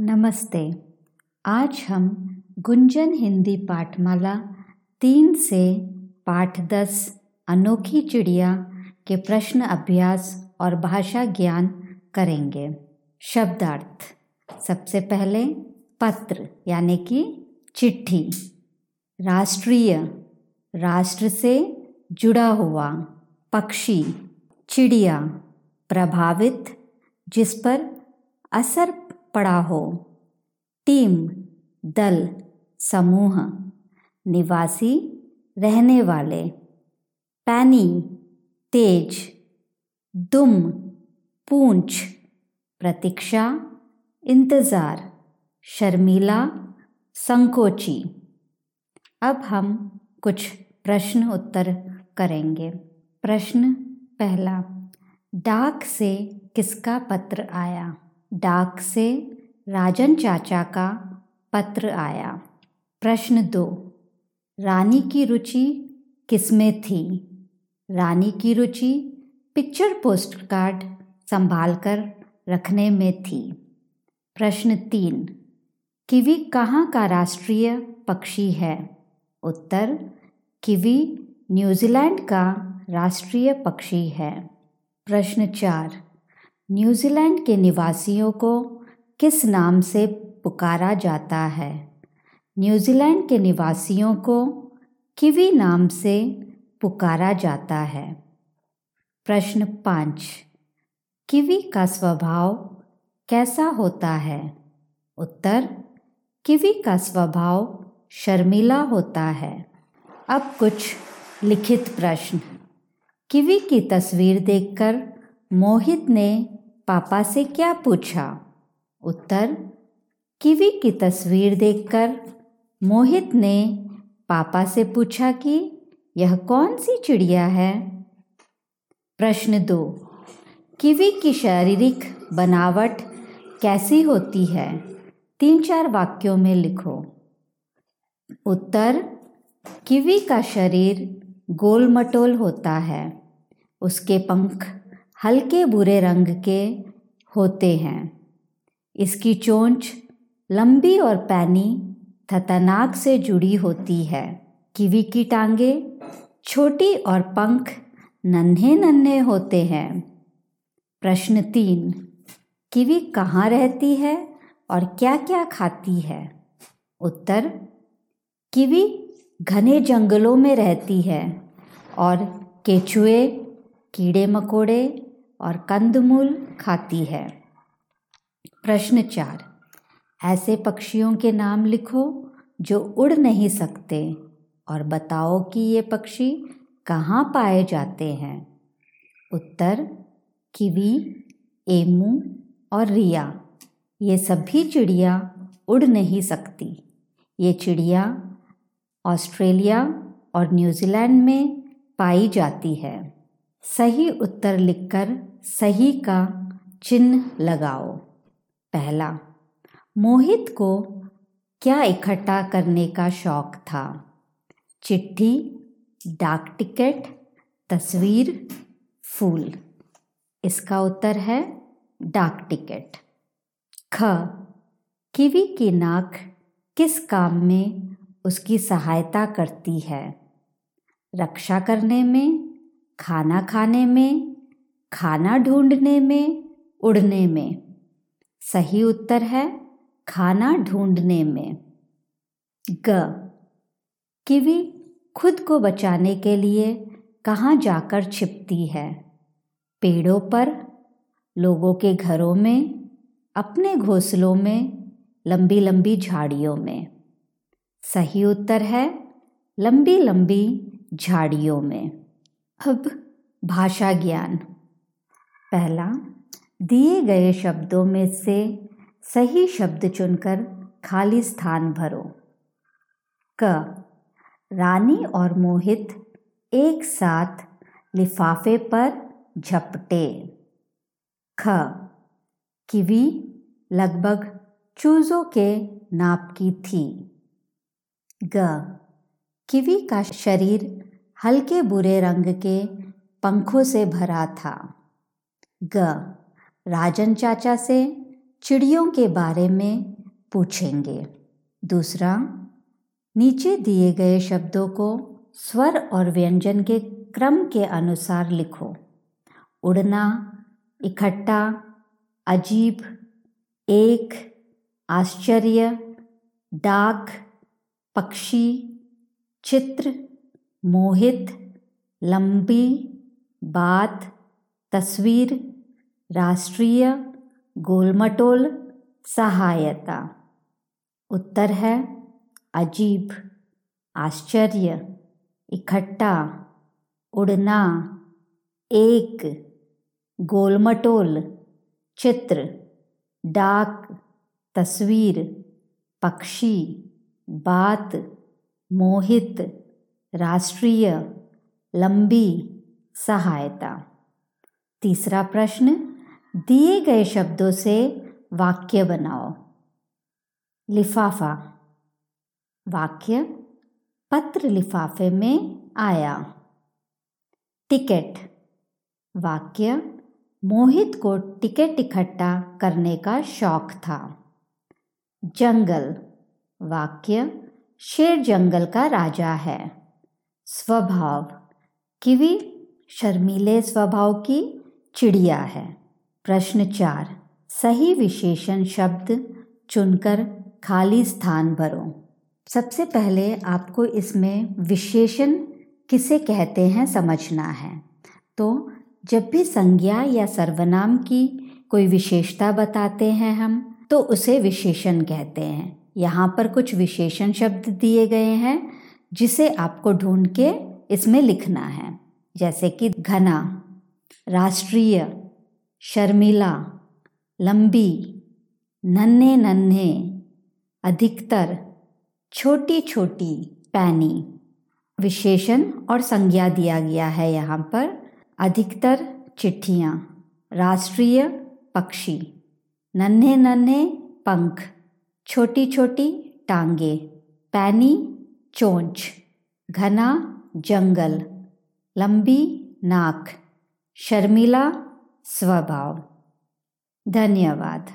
नमस्ते। आज हम गुंजन हिंदी पाठमाला तीन से पाठ दस अनोखी चिड़िया के प्रश्न अभ्यास और भाषा ज्ञान करेंगे। शब्दार्थ। सबसे पहले पत्र, यानी कि चिट्ठी। राष्ट्रीय। राष्ट्र से जुड़ा हुआ पक्षी। चिड़िया। प्रभावित, जिस पर असर पड़ा हो। टीम, दल, समूह, निवासी, रहने वाले। पैनी, तेज। दुम, पूंछ। प्रतीक्षा, इंतज़ार। शर्मीला, संकोची। अब हम कुछ प्रश्न उत्तर करेंगे। प्रश्न पहला, डाक से किसका पत्र आया? डाक से राजन चाचा का पत्र आया। प्रश्न दो, रानी की रुचि किसमें थी? रानी की रुचि पिक्चर पोस्ट कार्ड संभाल कर रखने में थी। प्रश्न तीन, किवी कहाँ का राष्ट्रीय पक्षी है? उत्तर, किवी न्यूजीलैंड का राष्ट्रीय पक्षी है। प्रश्न चार न्यूजीलैंड के निवासियों को किस नाम से पुकारा जाता है? न्यूजीलैंड के निवासियों को किवी नाम से पुकारा जाता है? प्रश्न पाँच। किवी का स्वभाव कैसा होता है? उत्तर, किवी का स्वभाव शर्मिला होता है। अब कुछ लिखित प्रश्न। किवी की तस्वीर देखकर मोहित ने पापा से क्या पूछा? उत्तर, किवी की तस्वीर देखकर मोहित ने पापा से पूछा कि यह कौन सी चिड़िया है? प्रश्न दो, किवी की शारीरिक बनावट कैसी होती है? तीन चार वाक्यों में लिखो। उत्तर, किवी का शरीर गोल मटोल होता है, उसके पंख हल्के बुरे रंग के होते हैं। इसकी चोंच लंबी और पैनी तथा से जुड़ी होती है। किवी की टांगे छोटी और पंख नन्हे नन्हे होते हैं। प्रश्न तीन, किवी कहाँ रहती है और क्या क्या खाती है? उत्तर, किवी घने जंगलों में रहती है और केचुए कीड़े मकोड़े और कंदमूल खाती है। प्रश्न चार, ऐसे पक्षियों के नाम लिखो जो उड़ नहीं सकते और बताओ कि ये पक्षी कहाँ पाए जाते हैं। उत्तर, किवी, एमू और रिया। ये सभी चिड़िया उड़ नहीं सकती। ये चिड़िया ऑस्ट्रेलिया और न्यूजीलैंड में पाई जाती है। सही उत्तर लिखकर सही का चिन्ह लगाओ। पहला, मोहित को क्या इकट्ठा करने का शौक था? चिट्ठी, डाक टिकट, तस्वीर, फूल। इसका उत्तर है डाक टिकट। ख, किवी की नाक किस काम में उसकी सहायता करती है? रक्षा करने में खाना खाने में, खाना ढूँढने में, उड़ने में। सही उत्तर है, खाना ढूँढने में। ग। किवी खुद को बचाने के लिए कहाँ जाकर छिपती है? पेड़ों पर, लोगों के घरों में, अपने घोंसलों में लंबी लंबी झाड़ियों में। सही उत्तर है लंबी लंबी झाड़ियों में। अब भाषा ज्ञान। पहला, दिए गए शब्दों में से सही शब्द चुनकर खाली स्थान भरो। क, रानी और मोहित एक साथ लिफाफे पर झपटे। ख, किवी लगभग चूजों के नाप की थी। ग, किवी का शरीर हल्के बुरे रंग के पंखों से भरा था। ग. राजन चाचा से चिड़ियों के बारे में पूछेंगे। दूसरा, नीचे दिए गए शब्दों को स्वर और व्यंजन के क्रम के अनुसार लिखो। उड़ना, इकट्ठा, अजीब, एक, आश्चर्य, डाक, पक्षी, चित्र मोहित, लंबी, बात, तस्वीर, राष्ट्रीय, गोलमटोल, सहायता। उत्तर है, अजीब, आश्चर्य, इकट्ठा, उड़ना, एक, गोलमटोल, चित्र, डाक, तस्वीर, पक्षी, बात, मोहित। राष्ट्रीय लंबी सहायता। तीसरा प्रश्न, दिए गए शब्दों से वाक्य बनाओ। लिफाफा। वाक्य, पत्र लिफाफे में आया। टिकट। वाक्य, मोहित को टिकट इकट्ठा करने का शौक था। जंगल। वाक्य, शेर जंगल का राजा है। स्वभाव, किवी शर्मीले स्वभाव की चिड़िया है। प्रश्न चार, सही विशेषण शब्द चुनकर खाली स्थान भरो। सबसे पहले आपको इसमें विशेषण किसे कहते हैं समझना है। तो जब भी संज्ञा या सर्वनाम की कोई विशेषता बताते हैं हम तो उसे विशेषण कहते हैं। यहाँ पर कुछ विशेषण शब्द दिए गए हैं। जिसे आपको ढूंढ के इसमें लिखना है। जैसे कि घना, राष्ट्रीय, शर्मिला, लंबी, नन्हे नन्हे, अधिकतर छोटी छोटी पैनी। विशेषण और संज्ञा दिया गया है यहाँ पर। अधिकतर, चिट्ठियाँ, राष्ट्रीय, पक्षी। नन्हे नन्हे, पंख। छोटी छोटी टांगे। पैनी चोंच घना जंगल लंबी नाक शर्मिला स्वभाव। धन्यवाद।